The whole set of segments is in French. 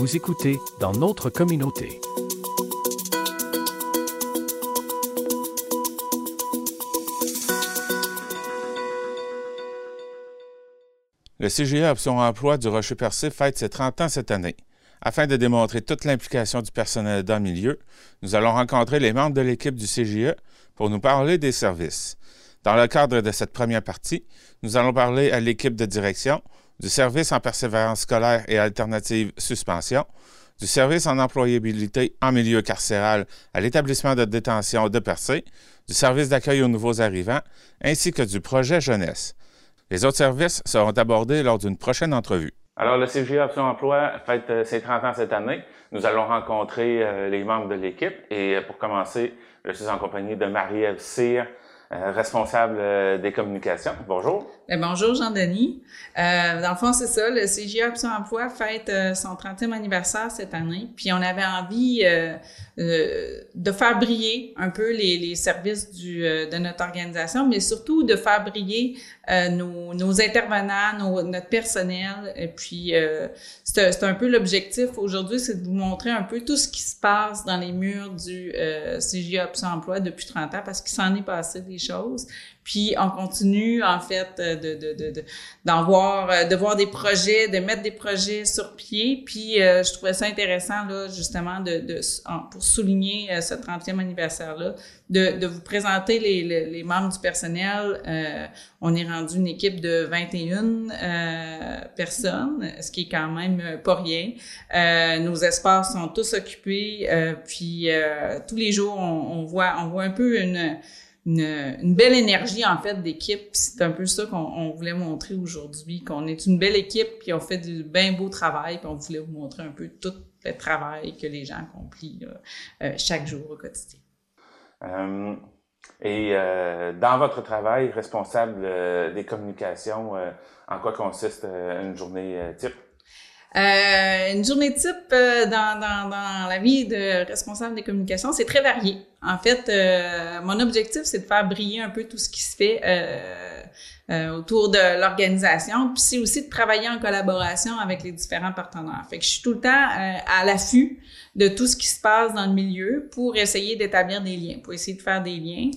Vous écoutez dans notre communauté. Le CGA Option Emploi du Rocher-Percé fête ses 30 ans cette année. Afin de démontrer toute l'implication du personnel dans le milieu, nous allons rencontrer les membres de l'équipe du CGE pour nous parler des services. Dans le cadre de cette première partie, nous allons parler à l'équipe de direction, du service en persévérance scolaire et alternative suspension, du service en employabilité en milieu carcéral à l'établissement de détention de Percé, du service d'accueil aux nouveaux arrivants, ainsi que du projet jeunesse. Les autres services seront abordés lors d'une prochaine entrevue. Alors, le CGA Option Emploi fête euh, ses 30 ans cette année. Nous allons rencontrer euh, les membres de l'équipe. Et euh, pour commencer, je suis en compagnie de Marie-Ève Cyr, responsable des communications. Bonjour. Ben, bonjour, Jean-Denis. Euh, dans le fond, c'est ça, le CGA Option Emploi fête son 30e anniversaire cette année. Puis on avait envie de faire briller un peu les, services de notre organisation, mais surtout de faire briller nos, intervenants, notre personnel. Et puis, c'est un peu l'objectif aujourd'hui, c'est de vous montrer un peu tout ce qui se passe dans les murs du euh, CGA Option Emploi depuis 30 ans, parce qu'il s'en est passé des choses. Puis on continue en fait euh, de de de d'en voir euh, de voir des projets, de mettre des projets sur pied. Puis euh, je trouvais ça intéressant là justement de, de pour souligner ce 30e anniversaire là, de, de vous présenter les, les, membres du personnel. On est rendu une équipe de 21 euh, personnes, ce qui est quand même pas rien. Nos espaces sont tous occupés, puis tous les jours on voit on voit un peu une une, belle énergie en fait d'équipe. C'est un peu ça qu'on voulait montrer aujourd'hui, qu'on est une belle équipe, puis on fait du bien beau travail, puis on voulait vous montrer un peu tout le travail que les gens accomplissent euh, chaque jour au quotidien. Euh, et euh, dans votre travail, responsable des communications, en quoi consiste une journée type? Euh, une journée type euh, dans, dans, dans, la vie de responsable des communications, c'est très varié. En fait, euh, mon objectif, c'est de faire briller un peu tout ce qui se fait euh, autour de l'organisation. Puis c'est aussi de travailler en collaboration avec les différents partenaires. Fait que je suis tout le temps à l'affût de tout ce qui se passe dans le milieu pour essayer d'établir des liens, pour essayer de faire des liens.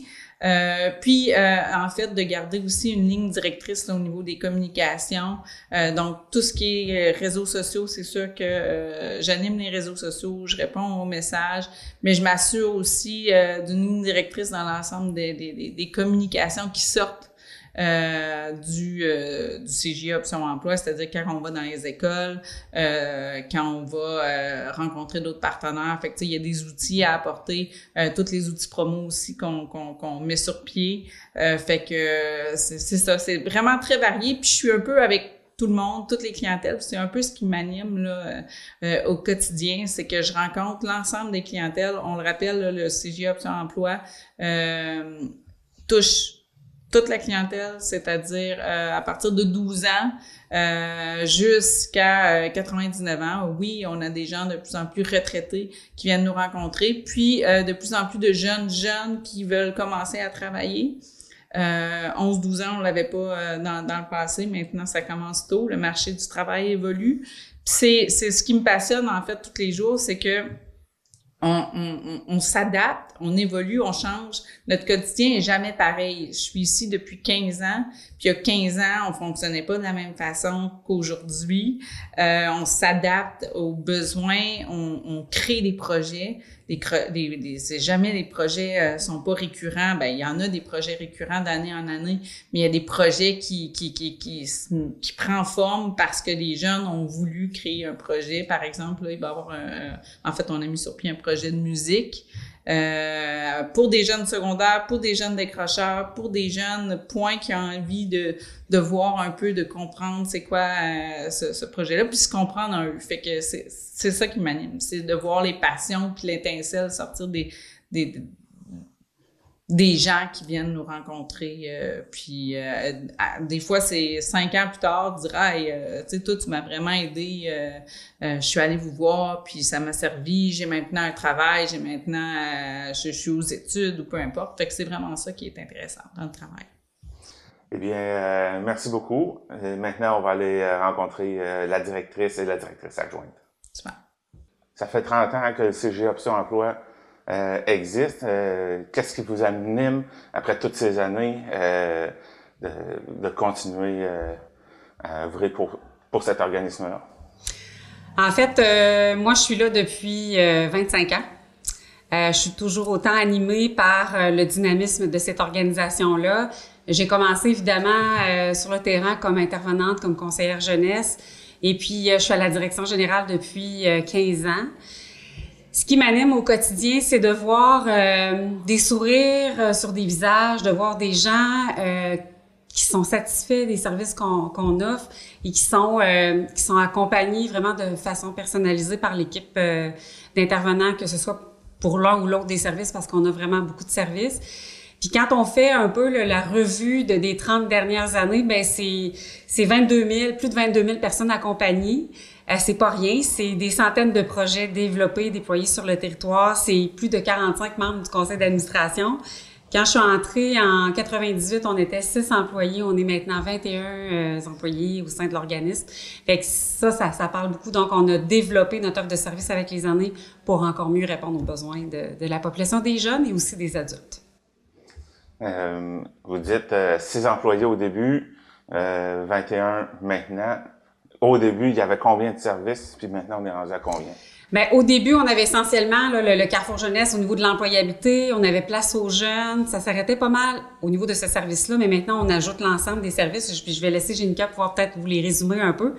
Euh, puis, euh, en fait, de garder aussi une ligne directrice au niveau des communications. Euh, donc, tout ce qui est réseaux sociaux, c'est sûr que j'anime les réseaux sociaux, je réponds aux messages, mais je m'assure aussi d'une ligne directrice dans l'ensemble des, des, des, communications qui sortent euh, du, euh, du CGI Option Emploi, c'est-à-dire quand on va dans les écoles, euh, quand on va euh, rencontrer d'autres partenaires. Fait que, il y a des outils à apporter, euh, tous les outils promo aussi qu'on qu'on met sur pied. fait que c'est ça, c'est vraiment très varié. Puis je suis un peu avec tout le monde, toutes les clientèles. C'est un peu ce qui m'anime là euh, au quotidien, c'est que je rencontre l'ensemble des clientèles. On le rappelle, le CGI Option Emploi euh, touche toute la clientèle, c'est-à-dire euh, à partir de 12 ans euh, jusqu'à 99 euh, ans. Oui, on a des gens de plus en plus retraités qui viennent nous rencontrer, puis de plus en plus de jeunes jeunes qui veulent commencer à travailler. 11-12 ans, on l'avait pas dans, dans le passé. Maintenant, ça commence tôt. Le marché du travail évolue. C'est ce qui me passionne en fait tous les jours, c'est que on, on, on s'adapte, on évolue, on change. Notre quotidien est jamais pareil. Je suis ici depuis 15 ans, puis il y a 15 ans, on fonctionnait pas de la même façon qu'aujourd'hui. Euh, on s'adapte aux besoins, on, on, crée des projets. Des, des, des c'est jamais les projets euh, sont pas récurrents. Ben il y en a des projets récurrents d'année en année, mais il y a des projets qui qui qui qui, qui prend forme parce que les jeunes ont voulu créer un projet. Par exemple, là, il va y avoir un, en fait, on a mis sur pied un projet de musique. Euh, pour des jeunes secondaires, pour des jeunes décrocheurs, pour des jeunes points qui ont envie de, de voir un peu, de comprendre c'est quoi euh, ce, ce projet-là, puis se comprendre un Fait que c'est ça qui m'anime, c'est de voir les passions puis l'étincelle sortir des, des, des gens qui viennent nous rencontrer. Euh, puis euh, des fois, c'est cinq ans plus tard, dire hey, euh, tu sais, toi, tu m'as vraiment aidé. je suis allée vous voir, puis ça m'a servi. J'ai maintenant un travail, j'ai maintenant, je, suis aux études ou peu importe. Fait que c'est vraiment ça qui est intéressant dans le travail. Eh bien, merci beaucoup. maintenant, on va aller rencontrer la directrice et la directrice adjointe. Super. Ça fait 30 ans que le CG Option Emploi euh, existe. Euh, qu'est-ce qui vous anime après toutes ces années euh, de, continuer à œuvrer pour, pour cet organisme-là? En fait, moi, je suis là depuis 25 ans. je suis toujours autant animée par le dynamisme de cette organisation-là. J'ai commencé évidemment sur le terrain comme intervenante, comme conseillère jeunesse. Et puis, je suis à la direction générale depuis 15 ans. Ce qui m'anime au quotidien, c'est de voir euh, des sourires euh, sur des visages, de voir des gens euh, qui sont satisfaits des services qu'on offre et qui sont qui sont accompagnés vraiment de façon personnalisée par l'équipe d'intervenants, que ce soit pour l'un ou l'autre des services, parce qu'on a vraiment beaucoup de services. Puis quand on fait un peu la revue de, des 30 dernières années, ben c'est 22 000, plus de 22 000 personnes accompagnées. Euh, c'est pas rien, c'est des centaines de projets développés, déployés sur le territoire. C'est plus de 45 membres du conseil d'administration. Quand je suis entrée en 98, on était 6 employés. On est maintenant 21 euh, employés au sein de l'organisme. Fait ça, ça, parle beaucoup. Donc, on a développé notre offre de service avec les années pour encore mieux répondre aux besoins de, la population des jeunes et aussi des adultes. Euh, vous dites 6 employés au début, 21 maintenant au début, il y avait combien de services, puis maintenant, on est rendu à combien? Bien, au début, on avait essentiellement le, Carrefour Jeunesse au niveau de l'employabilité, on avait place aux jeunes, ça s'arrêtait pas mal au niveau de ce service-là, mais maintenant, on ajoute l'ensemble des services, puis je vais laisser Génica pouvoir peut-être vous les résumer un peu.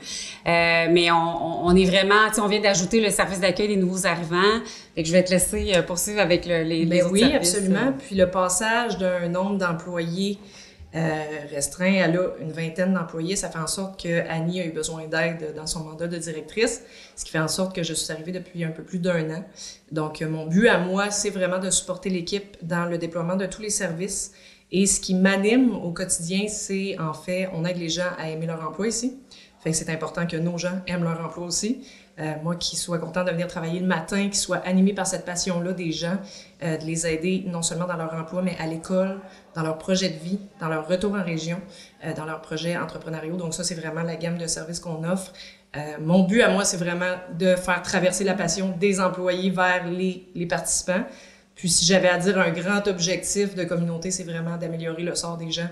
Euh, mais on, on, est vraiment, tu sais, on vient d'ajouter le service d'accueil des nouveaux arrivants, et que je vais te laisser euh, poursuivre avec le, les, les ben oui, absolument. Puis le passage d'un nombre d'employés euh, restreint. Elle a une vingtaine d'employés. Ça fait en sorte que Annie a eu besoin d'aide dans son mandat de directrice, ce qui fait en sorte que je suis arrivée depuis un peu plus d'un an. Donc, euh, mon but à moi, c'est vraiment de supporter l'équipe dans le déploiement de tous les services. Et ce qui m'anime au quotidien, c'est en fait, on aide les gens à aimer leur emploi ici. Fait c'est important que nos gens aiment leur emploi aussi. Euh, moi qui sois content de venir travailler le matin, qui soit animé par cette passion-là des gens, euh, de les aider non seulement dans leur emploi, mais à l'école, dans leur projet de vie, dans leur retour en région, euh, dans leurs projets entrepreneuriaux. Donc ça, c'est vraiment la gamme de services qu'on offre. Mon but à moi, c'est vraiment de faire traverser la passion des employés vers les, les participants. Puis si j'avais à dire un grand objectif de communauté, c'est vraiment d'améliorer le sort des gens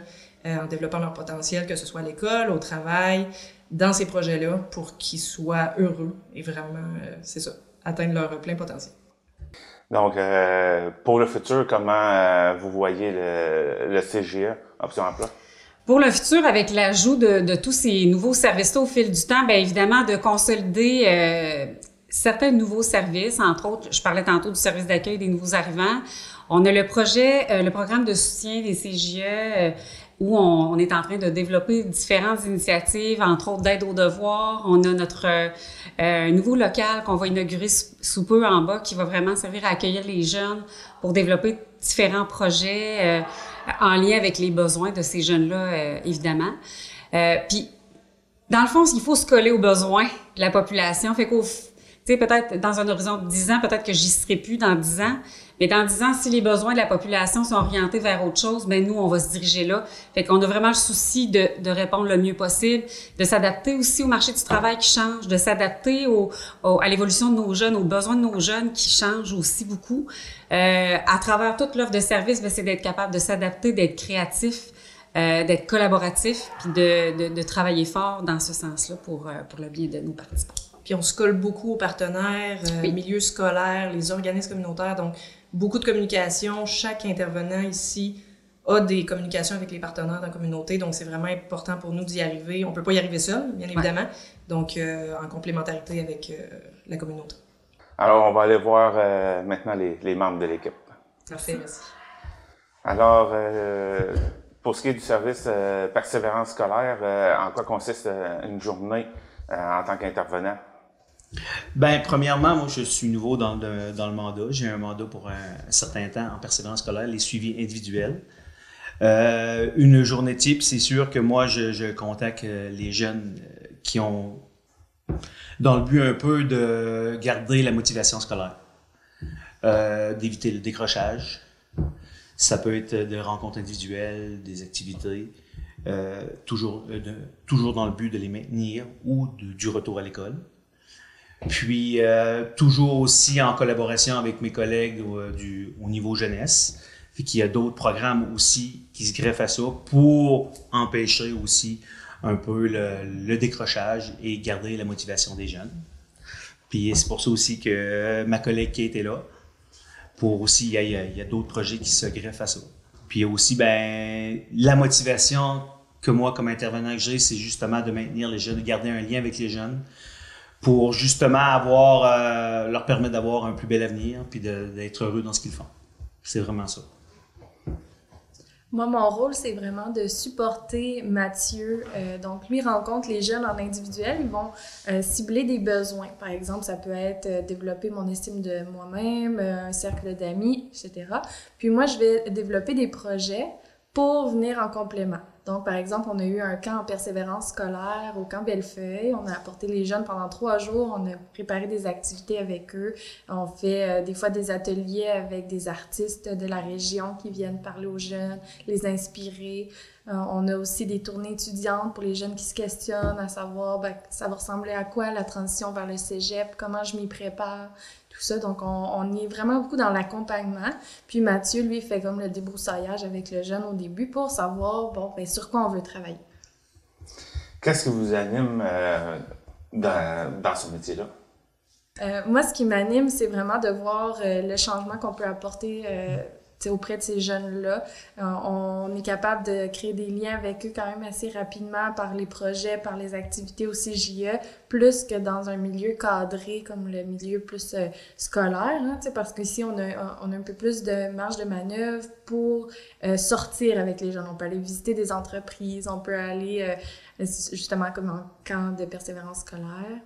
en développant leur potentiel, que ce soit à l'école, au travail, dans ces projets-là pour qu'ils soient heureux et vraiment, euh, c'est ça, atteindre leur plein potentiel. Donc, euh, pour le futur, comment euh, vous voyez le, le CGE, Option Emploi? Pour le futur, avec l'ajout de, de, tous ces nouveaux services au fil du temps, bien évidemment, de consolider euh, certains nouveaux services, entre autres, je parlais tantôt du service d'accueil des nouveaux arrivants. On a le projet, le programme de soutien des CGE où on, est en train de développer différentes initiatives, entre autres d'aide aux devoirs. On a notre euh, nouveau local qu'on va inaugurer sous peu en bas qui va vraiment servir à accueillir les jeunes pour développer différents projets euh, en lien avec les besoins de ces jeunes-là, euh, évidemment. Puis, dans le fond, il faut se coller aux besoins de la population. Fait qu'au sais, peut-être dans un horizon de 10 ans, peut-être que j'y serai plus dans 10 ans, mais dans 10 ans, si les besoins de la population sont orientés vers autre chose, ben nous, on va se diriger là. Fait qu'on a vraiment le souci de, de répondre le mieux possible, de s'adapter aussi au marché du travail qui change, de s'adapter au, à l'évolution de nos jeunes, aux besoins de nos jeunes qui changent aussi beaucoup. Euh, à travers toute l'offre de services, ben, c'est d'être capable de s'adapter, d'être créatif, euh, d'être collaboratif, puis de, de, de, travailler fort dans ce sens-là pour, euh, pour le bien de nos participants. Puis on se colle beaucoup aux partenaires, euh, milieux scolaires, les organismes communautaires. Donc, beaucoup de communication. Chaque intervenant ici a des communications avec les partenaires dans la communauté. Donc, c'est vraiment important pour nous d'y arriver. On peut pas y arriver seul, bien évidemment. Donc, euh, en complémentarité avec euh, la communauté. Alors, on va aller voir euh, maintenant les, les, membres de l'équipe. Parfait, merci. Alors, pour ce qui est du service persévérance scolaire, en quoi consiste une journée en tant qu'intervenant? Ben, premièrement, moi, je suis nouveau dans le, dans le mandat. J'ai un mandat pour un, certain temps en persévérance scolaire, les suivis individuels. Euh, une journée type, c'est sûr que moi, je, contacte euh, les jeunes euh, qui ont, dans le but un peu de garder la motivation scolaire, d'éviter le décrochage. Ça peut être de rencontres individuelles, des activités, toujours, toujours dans le but de les maintenir ou du retour à l'école. Puis, euh, toujours aussi en collaboration avec mes collègues du, au niveau jeunesse. Puis qu'il y a d'autres programmes aussi qui se greffent à ça pour empêcher aussi un peu le, décrochage et garder la motivation des jeunes. Puis c'est pour ça aussi que ma collègue qui était là, pour aussi, il y a, d'autres projets qui se greffent à ça. Puis aussi, ben, la motivation que moi, comme intervenant que j'ai, c'est justement de maintenir les jeunes, de garder un lien avec les jeunes pour justement avoir, euh, leur permettre d'avoir un plus bel avenir puis d'être heureux dans ce qu'ils font. C'est vraiment ça. Moi, mon rôle, c'est vraiment de supporter Mathieu. Euh, donc, lui rencontre les jeunes en individuel. Ils vont euh, cibler des besoins. Par exemple, ça peut être développer mon estime de moi-même, un cercle d'amis, etc. Puis moi, je vais développer des projets pour venir en complément. Donc, par exemple, on a eu un camp en persévérance scolaire au camp Bellefeuille. On a apporté les jeunes pendant trois jours. On a préparé des activités avec eux. On fait euh, des fois des ateliers avec des artistes de la région qui viennent parler aux jeunes, les inspirer. Euh, on a aussi des tournées étudiantes pour les jeunes qui se questionnent à savoir ben, ça va ressembler à quoi la transition vers le cégep, comment je m'y prépare? Tout ça. Donc, on, on est vraiment beaucoup dans l'accompagnement. Puis Mathieu, lui, fait comme le débroussaillage avec le jeune au début pour savoir, bon, ben, sur quoi on veut travailler. Qu'est-ce qui vous anime euh, dans, dans ce métier-là? Euh, moi, ce qui m'anime, c'est vraiment de voir euh, le changement qu'on peut apporter auprès de ces jeunes-là. Euh, on est capable de créer des liens avec eux quand même assez rapidement par les projets, par les activités au CJE, plus que dans un milieu cadré comme le milieu plus euh, scolaire, hein, parce qu'ici, on a, on a un peu plus de marge de manœuvre pour euh, sortir avec les jeunes. On peut aller visiter des entreprises, on peut aller justement comme en camp de persévérance scolaire.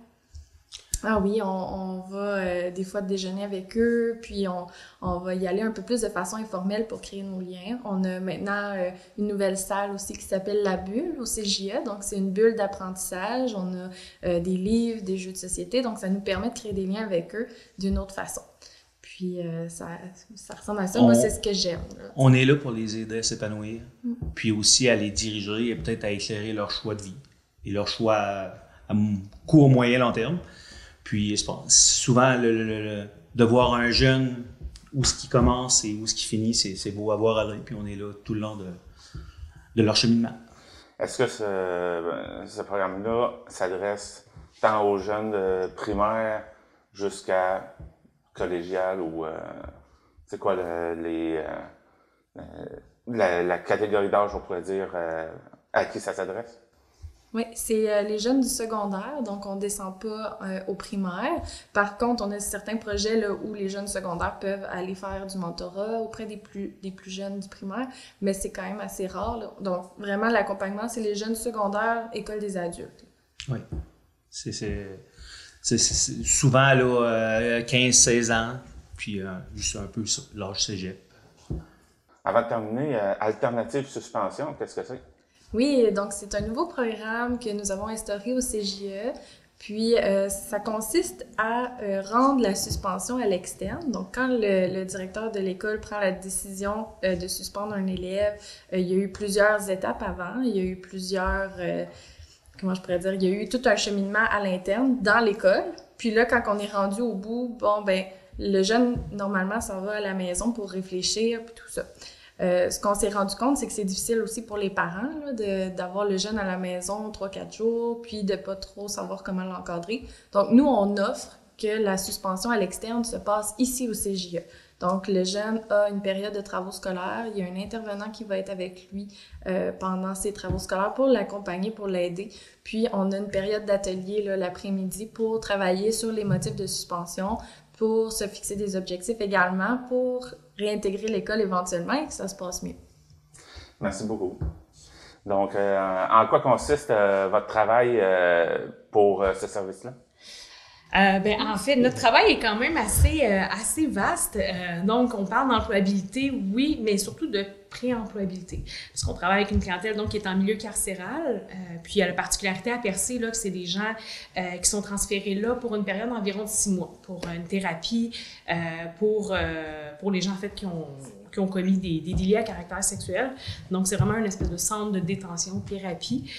Ah oui, on, on va euh, des fois déjeuner avec eux, puis on, on, va y aller un peu plus de façon informelle pour créer nos liens. On a maintenant euh, une nouvelle salle aussi qui s'appelle La Bulle au CJE, donc c'est une bulle d'apprentissage. On a euh, des livres, des jeux de société, donc ça nous permet de créer des liens avec eux d'une autre façon. Puis ça, ça, ressemble à ça. On, Moi, c'est ce que j'aime. On est là pour les aider à s'épanouir, mm. puis aussi à les diriger et peut-être à éclairer leur choix de vie et leur choix à, à court, moyen, long terme. Puis souvent, le, de voir un jeune où ce qui commence et où ce qui finit, c'est beau à voir. Puis on est là tout le long de, leur cheminement. Est-ce que ce, ce programme-là s'adresse tant aux jeunes de primaire jusqu'à collégial ou euh, c'est quoi le, les, euh, la, la, catégorie d'âge, on pourrait dire, euh, à qui ça s'adresse? Oui, c'est euh, les jeunes du secondaire, donc on descend pas euh, au primaire. Par contre, on a certains projets là, où les jeunes secondaires peuvent aller faire du mentorat auprès des plus, des plus jeunes du primaire, mais c'est quand même assez rare. Là. Donc, vraiment, l'accompagnement, c'est les jeunes secondaires, école des adultes. Oui, c'est souvent là, 15-16 euh, ans, puis euh, juste un peu l'âge cégep. Avant de terminer, euh, alternative suspension, qu'est-ce que c'est? Oui, donc c'est un nouveau programme que nous avons instauré au CJE. Puis, euh, ça consiste à euh, rendre la suspension à l'externe. Donc, quand le, directeur de l'école prend la décision euh, de suspendre un élève, il y a eu plusieurs étapes avant. Il y a eu plusieurs, comment je pourrais dire, il y a eu tout un cheminement à l'interne dans l'école. Puis là, quand on est rendu au bout, bon, ben, le jeune, normalement, s'en va à la maison pour réfléchir, puis tout ça. Euh, ce qu'on s'est rendu compte, c'est que c'est difficile aussi pour les parents d'avoir le jeune à la maison 3-4 jours, puis de pas trop savoir comment l'encadrer. Donc, nous, on offre que la suspension à l'externe se passe ici au CJE. Donc, le jeune a une période de travaux scolaires. Il y a un intervenant qui va être avec lui euh, pendant ses travaux scolaires pour l'accompagner, pour l'aider. Puis, on a une période d'atelier l'après-midi pour travailler sur les motifs de suspension, pour se fixer des objectifs également, pour réintégrer l'école éventuellement et que ça se passe mieux. Merci beaucoup. Donc, euh, en quoi consiste euh, votre travail euh, pour ce service-là? Euh, ben, en fait, notre travail est quand même assez, euh, assez vaste. Euh, donc, on parle d'employabilité, oui, mais surtout de pré-employabilité. Parce qu'on travaille avec une clientèle donc, qui est en milieu carcéral. puis, il y a la particularité à percer là, que c'est des gens qui sont transférés là pour une période d'environ six mois, pour une thérapie, pour, pour les gens en fait qui ont qui ont commis des, des délits à caractère sexuel. Donc, c'est vraiment une espèce de centre de détention, thérapie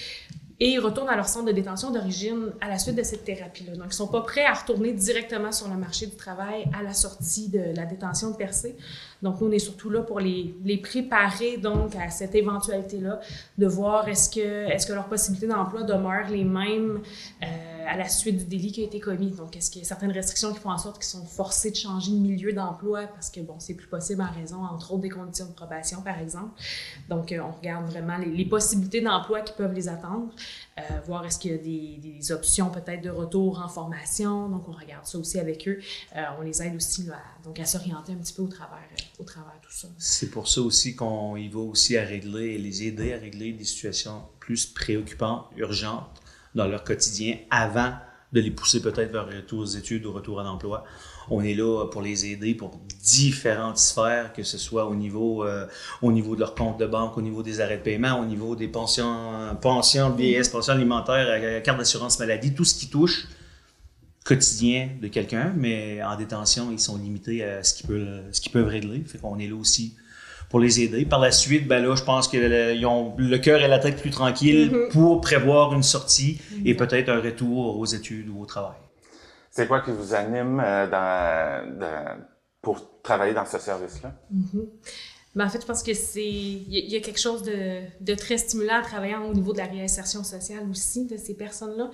et ils retournent à leur centre de détention d'origine à la suite de cette thérapie-là. Donc, ils sont pas prêts à retourner directement sur le marché du travail à la sortie de la détention de Percé. Donc, nous, on est surtout là pour les, les préparer donc à cette éventualité-là, de voir est-ce que, est-ce que leurs possibilités d'emploi demeurent les mêmes euh, à la suite du délit qui a été commis. Donc, est-ce qu'il y a certaines restrictions qui font en sorte qu'ils sont forcés de changer de milieu d'emploi parce que, bon, c'est plus possible en raison, entre autres, des conditions de probation, par exemple. Donc, euh, on regarde vraiment les possibilités d'emploi qui peuvent les attendre, euh, voir est-ce qu'il y a des, options peut-être de retour en formation. Donc, on regarde ça aussi avec eux. Euh, on les aide aussi à, donc à s'orienter un petit peu au travers, euh, au travers de tout ça. C'est pour ça aussi qu'on y va aussi à régler, les aider à régler des situations plus préoccupantes, urgentes dans leur quotidien avant de les pousser peut-être vers le retour aux études ou retour à l'emploi. On est là pour les aider pour différentes sphères, que ce soit au niveau, euh, au niveau de leur compte de banque, au niveau des arrêts de paiement, au niveau des pensions, pensions de vieillesse, pensions alimentaires, euh, carte d'assurance maladie, tout ce qui touche quotidien de quelqu'un, mais en détention, ils sont limités à ce qu'ils peuvent, ce qu'ils peuvent régler. Fait qu'on est là aussi pour les aider. Par la suite, ben là, je pense qu'ils ont le cœur et la tête plus tranquilles Mhm. pour prévoir une sortie et peut-être un retour aux études ou au travail. C'est quoi qui vous anime euh, pour travailler dans ce service-là? Ben, en fait, je pense que c'est. Il y, a- quelque chose de, très stimulant à travailler au niveau de la réinsertion sociale aussi de ces personnes-là.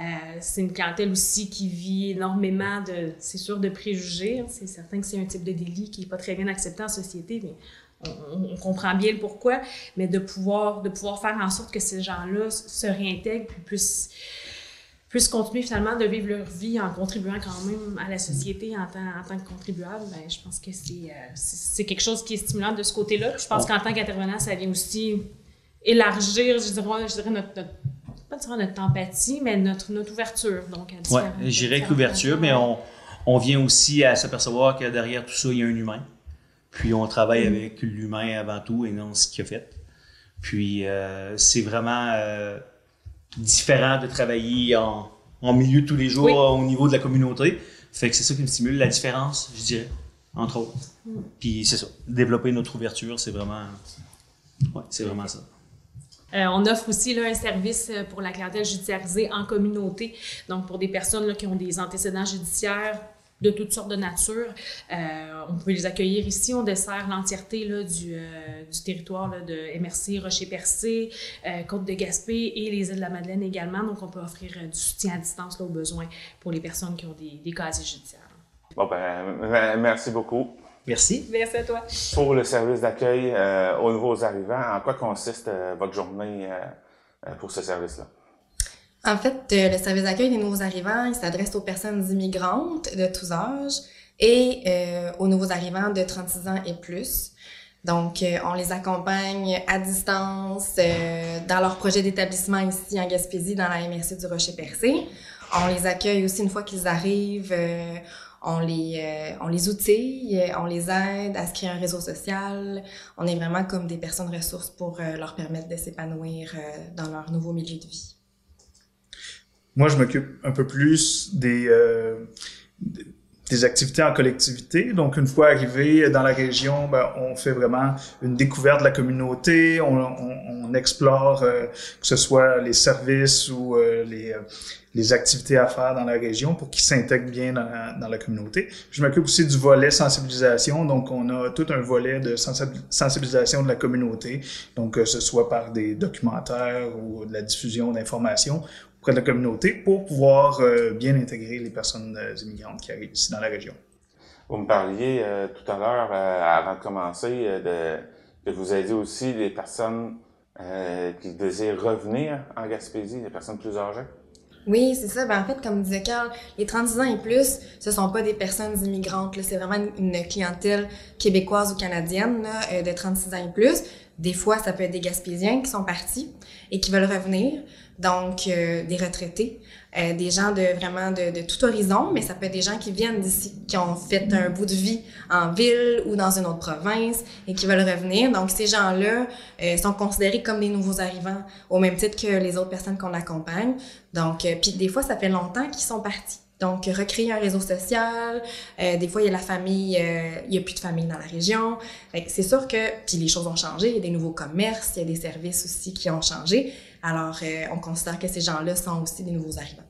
Euh, c'est une clientèle aussi qui vit énormément de. C'est sûr, de préjugés. hein. C'est certain que c'est un type de délit qui n'est pas très bien accepté en société, mais on, comprend bien le pourquoi. Mais de pouvoir, de pouvoir faire en sorte que ces gens-là se réintègrent puis puissent puissent continuer finalement de vivre leur vie en contribuant quand même à la société en tant, en tant que contribuable, ben, je pense que c'est euh, quelque chose qui est stimulant de ce côté-là. Je pense qu'en tant qu'intervenant, ça vient aussi élargir, je dirais, je dirais notre, notre- pas dire notre empathie, mais notre, notre ouverture. Donc, Oui, dirais que l'ouverture, mais on, on vient aussi à s'apercevoir que derrière tout ça, il y a un humain. Puis on travaille avec l'humain avant tout et non ce qu'il a fait. Puis euh, c'est vraiment euh, différent de travailler en, en milieu de tous les jours Oui. au niveau de la communauté. Fait que c'est ça qui me stimule, la différence, je dirais, entre autres. Puis c'est ça, développer notre ouverture, c'est vraiment... Ouais, c'est vraiment ça. Euh, on offre aussi là, un service euh, pour la clientèle judiciarisée en communauté, donc pour des personnes là, qui ont des antécédents judiciaires de toutes sortes de nature. Euh, on peut les accueillir ici. On dessert l'entièreté là, du, euh, du territoire là, de MRC, Rocher-Percé, euh, Côte de Gaspé et les îles de la Madeleine également. Donc, on peut offrir euh, du soutien à distance là, aux besoins pour les personnes qui ont des, des casiers judiciaires. Bon, ben, merci beaucoup. Merci. Merci à toi. Pour le service d'accueil euh, aux nouveaux arrivants, en quoi consiste euh, votre journée pour ce service-là? En fait, euh, le service d'accueil des nouveaux arrivants, il s'adresse aux personnes immigrantes de tous âges et euh, aux nouveaux arrivants de 36 ans et plus. Donc, euh, on les accompagne à distance euh, dans leur projet d'établissement ici en Gaspésie, dans la MRC du Rocher-Percé. On les accueille aussi une fois qu'ils arrivent. euh, on les, euh, on les outille, on les aide à se créer un réseau social. On est vraiment comme des personnes ressources pour leur permettre de s'épanouir dans leur nouveau milieu de vie. Moi, je m'occupe un peu plus des, euh, des activités en collectivité. Donc, une fois arrivé dans la région, ben, on fait vraiment une découverte de la communauté. On, explore euh, que ce soit les services ou euh, les, les activités à faire dans la région pour qu'ils s'intègrent bien dans la, dans la communauté. Je m'occupe aussi du volet sensibilisation. Donc, on a tout un volet de sensibil- sensibilisation de la communauté. Donc, que ce soit par des documentaires ou de la diffusion d'informations auprès de la communauté pour pouvoir euh, bien intégrer les personnes euh, immigrantes qui arrivent ici dans la région. Vous me parliez euh, tout à l'heure, euh, avant de commencer, euh, de, que vous aidez aussi les personnes euh, qui désirent revenir en Gaspésie, les personnes plus âgées. Oui, c'est ça. Ben, en fait, comme disait Carl, les 36 ans et plus, ce sont pas des personnes immigrantes. là. C'est vraiment une, une clientèle québécoise ou canadienne là, euh, de 36 ans et plus. Des fois, ça peut être des Gaspésiens qui sont partis et qui veulent revenir. Donc, euh, des retraités, euh, des gens de vraiment de, de tout horizon, mais ça peut être des gens qui viennent d'ici, qui ont fait un bout de vie en ville ou dans une autre province et qui veulent revenir. Donc, ces gens-là euh, sont considérés comme des nouveaux arrivants au même titre que les autres personnes qu'on accompagne. Donc, euh, puis des fois, ça fait longtemps qu'ils sont partis. Donc, recréer un réseau social. euh, des fois, il y a la famille, euh, il y a plus de famille dans la région. C'est sûr que, puis les choses ont changé. Il y a des nouveaux commerces, il y a des services aussi qui ont changé. Alors, euh, on considère que ces gens-là sont aussi des nouveaux arrivants.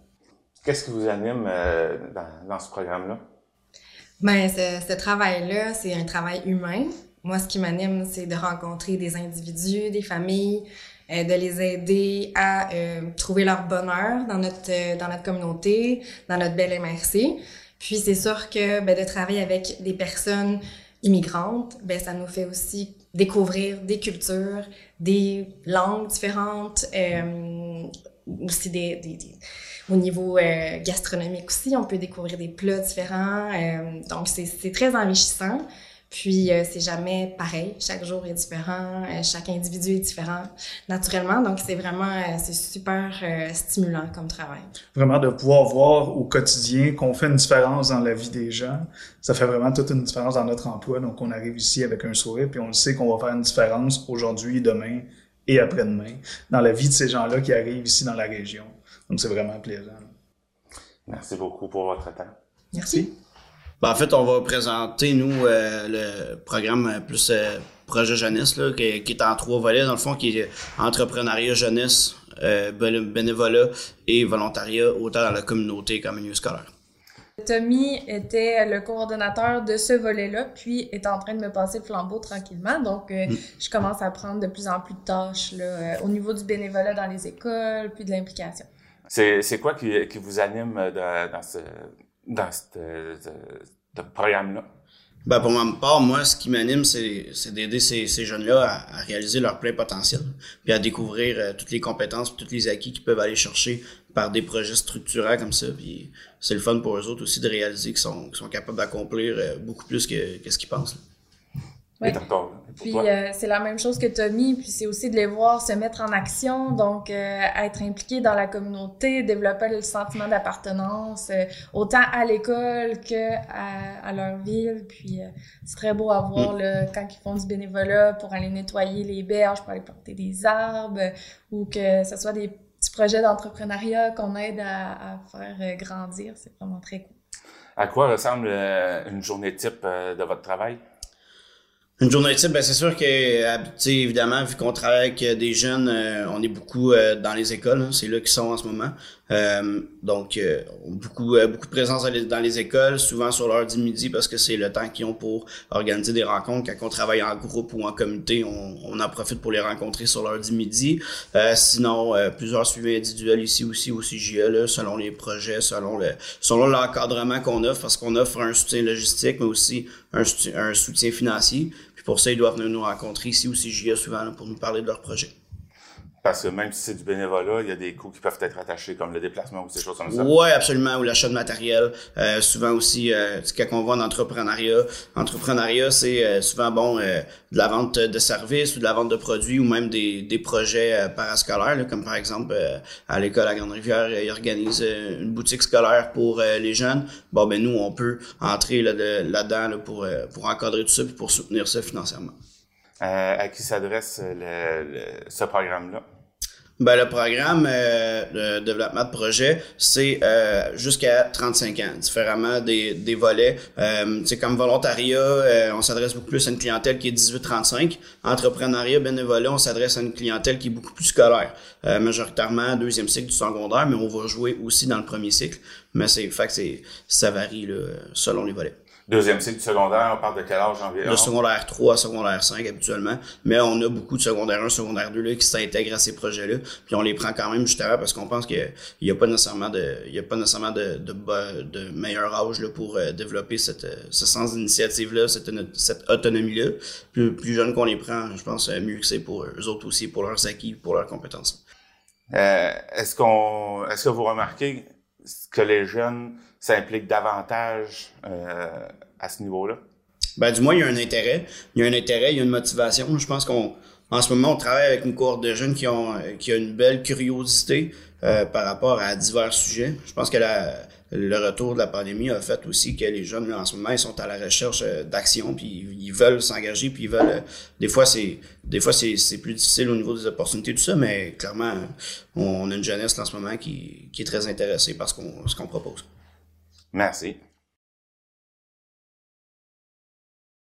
Qu'est-ce qui vous anime dans, dans ce programme-là? Ce, ce travail-là, c'est un travail humain. Moi, ce qui m'anime, c'est de rencontrer des individus, des familles, euh, de les aider à euh, trouver leur bonheur dans notre euh, dans notre communauté, dans notre belle MRC. Puis c'est sûr que ben, de travailler avec des personnes immigrantes, ben ça nous fait aussi découvrir des cultures, des langues différentes, euh, aussi des, des, des au niveau euh, gastronomique aussi, on peut découvrir des plats différents. Donc, c'est très enrichissant. Puis, euh, c'est jamais pareil. Chaque jour est différent. euh, chaque individu est différent, naturellement. Donc, c'est vraiment, euh, c'est super euh, stimulant comme travail. Vraiment de pouvoir voir au quotidien qu'on fait une différence dans la vie des gens, ça fait vraiment toute une différence dans notre emploi. Donc, on arrive ici avec un sourire, puis on le sait qu'on va faire une différence aujourd'hui, demain et après-demain dans la vie de ces gens-là qui arrivent ici dans la région. Donc, c'est vraiment plaisant. Merci beaucoup pour votre temps. Merci. Ben, en fait, on va présenter, nous, euh, le programme plus euh, projet jeunesse, là, qui, qui est en trois volets, dans le fond, qui est entrepreneuriat jeunesse, euh, béné- bénévolat et volontariat, autant dans la communauté qu'en milieu scolaire. Tommy était le coordonnateur de ce volet-là, puis est en train de me passer le flambeau tranquillement. Donc, euh, je commence à prendre de plus en plus de tâches là, euh, au niveau du bénévolat dans les écoles, puis de l'implication. C'est c'est quoi qui, qui vous anime de- dans ce, dans ce, ce- ce programme-là? Ben, pour ma part, moi, ce qui m'anime, c'est, d'aider ces, jeunes-là à, réaliser leur plein potentiel, puis à découvrir euh, toutes les compétences, tous les acquis qu'ils peuvent aller chercher par des projets structurants comme ça. Puis c'est le fun pour eux autres aussi de réaliser qu'ils sont, capables d'accomplir euh, beaucoup plus que, ce qu'ils pensent. Ouais. Puis euh, c'est la même chose que Tommy, puis c'est aussi de les voir se mettre en action, donc euh, être impliqués dans la communauté, développer le sentiment d'appartenance, euh, autant à l'école que à, à leur ville. Puis c'est très beau à voir là, quand ils font du bénévolat pour aller nettoyer les berges, pour aller planter des arbres, ou que ce soit des petits projets d'entrepreneuriat qu'on aide à, à faire grandir. C'est vraiment très cool. À quoi ressemble une journée type de votre travail? Une journée type, ben c'est sûr que, euh, évidemment, vu qu'on travaille avec euh, des jeunes, euh, on est beaucoup dans les écoles, hein, c'est là qu'ils sont en ce moment. Euh, donc, euh, beaucoup, euh, beaucoup de présence dans les, écoles, souvent sur l'heure du midi parce que c'est le temps qu'ils ont pour organiser des rencontres. Quand on travaille en groupe ou en communauté, on, on en profite pour les rencontrer sur l'heure du midi. Euh, sinon, euh, plusieurs suivis individuels ici aussi au CGE, selon les projets, selon le selon l'encadrement qu'on offre, parce qu'on offre un soutien logistique, mais aussi un, soutien- un soutien financier. Puis pour ça, ils doivent venir nous rencontrer ici au CGE souvent là, pour nous parler de leur projet. Parce que même si c'est du bénévolat, il y a des coûts qui peuvent être attachés, comme le déplacement ou ces choses comme ça. Ouais, absolument, ou l'achat de matériel. Euh, souvent aussi, euh, quand on va en entrepreneuriat, entrepreneuriat, c'est euh, souvent bon euh, de la vente de services ou de la vente de produits ou même des, des projets parascolaires, là, comme par exemple à l'école à Grande-Rivière, ils organisent une boutique scolaire pour les jeunes. Bon, ben nous, on peut entrer là, de- là-dedans là, pour, pour encadrer tout ça puis pour soutenir ça financièrement. À qui s'adresse ce programme-là? Ben, le programme euh, de développement de projet, c'est euh, jusqu'à 35 ans, différemment des, des volets. Euh, comme volontariat, euh, on s'adresse beaucoup plus à une clientèle qui est 18-35. Entrepreneuriat, bénévolat, on s'adresse à une clientèle qui est beaucoup plus scolaire, euh, majoritairement deuxième cycle du secondaire, mais on va jouer aussi dans le premier cycle. Mais c'est fait que ça varie là, selon les volets. Deuxième cycle du secondaire, on parle de quel âge environ? Le secondaire 3, secondaire 5 habituellement, mais on a beaucoup de secondaire 1, secondaire 2 là, qui s'intègrent à ces projets-là, puis on les prend quand même justement parce qu'on pense qu'il n'y a pas nécessairement de il y a pas nécessairement de, de, de meilleur âge là, pour euh, développer cette, euh, ce sens d'initiative-là, cette, cette autonomie-là. Plus, plus jeune qu'on les prend, je pense euh, mieux que c'est pour eux autres aussi, pour leurs acquis, pour leurs compétences. Euh, est-ce qu'on, est-ce que vous remarquez que les jeunes s'impliquent davantage euh, à ce niveau-là? Ben, du moins, il y a un intérêt. Il y a un intérêt, il y a une motivation. Je pense qu'on, en ce moment, on travaille avec une cohorte de jeunes qui ont, qui a une belle curiosité euh, par rapport à divers sujets. Je pense que le retour de la pandémie a fait aussi que les jeunes, en ce moment, ils sont à la recherche euh, d'action, puis ils veulent s'engager, puis ils veulent. des fois, c'est, des fois, c'est, plus difficile au niveau des opportunités, tout ça, mais clairement, on a une jeunesse en ce moment qui, qui est très intéressée par ce qu'on propose. Merci.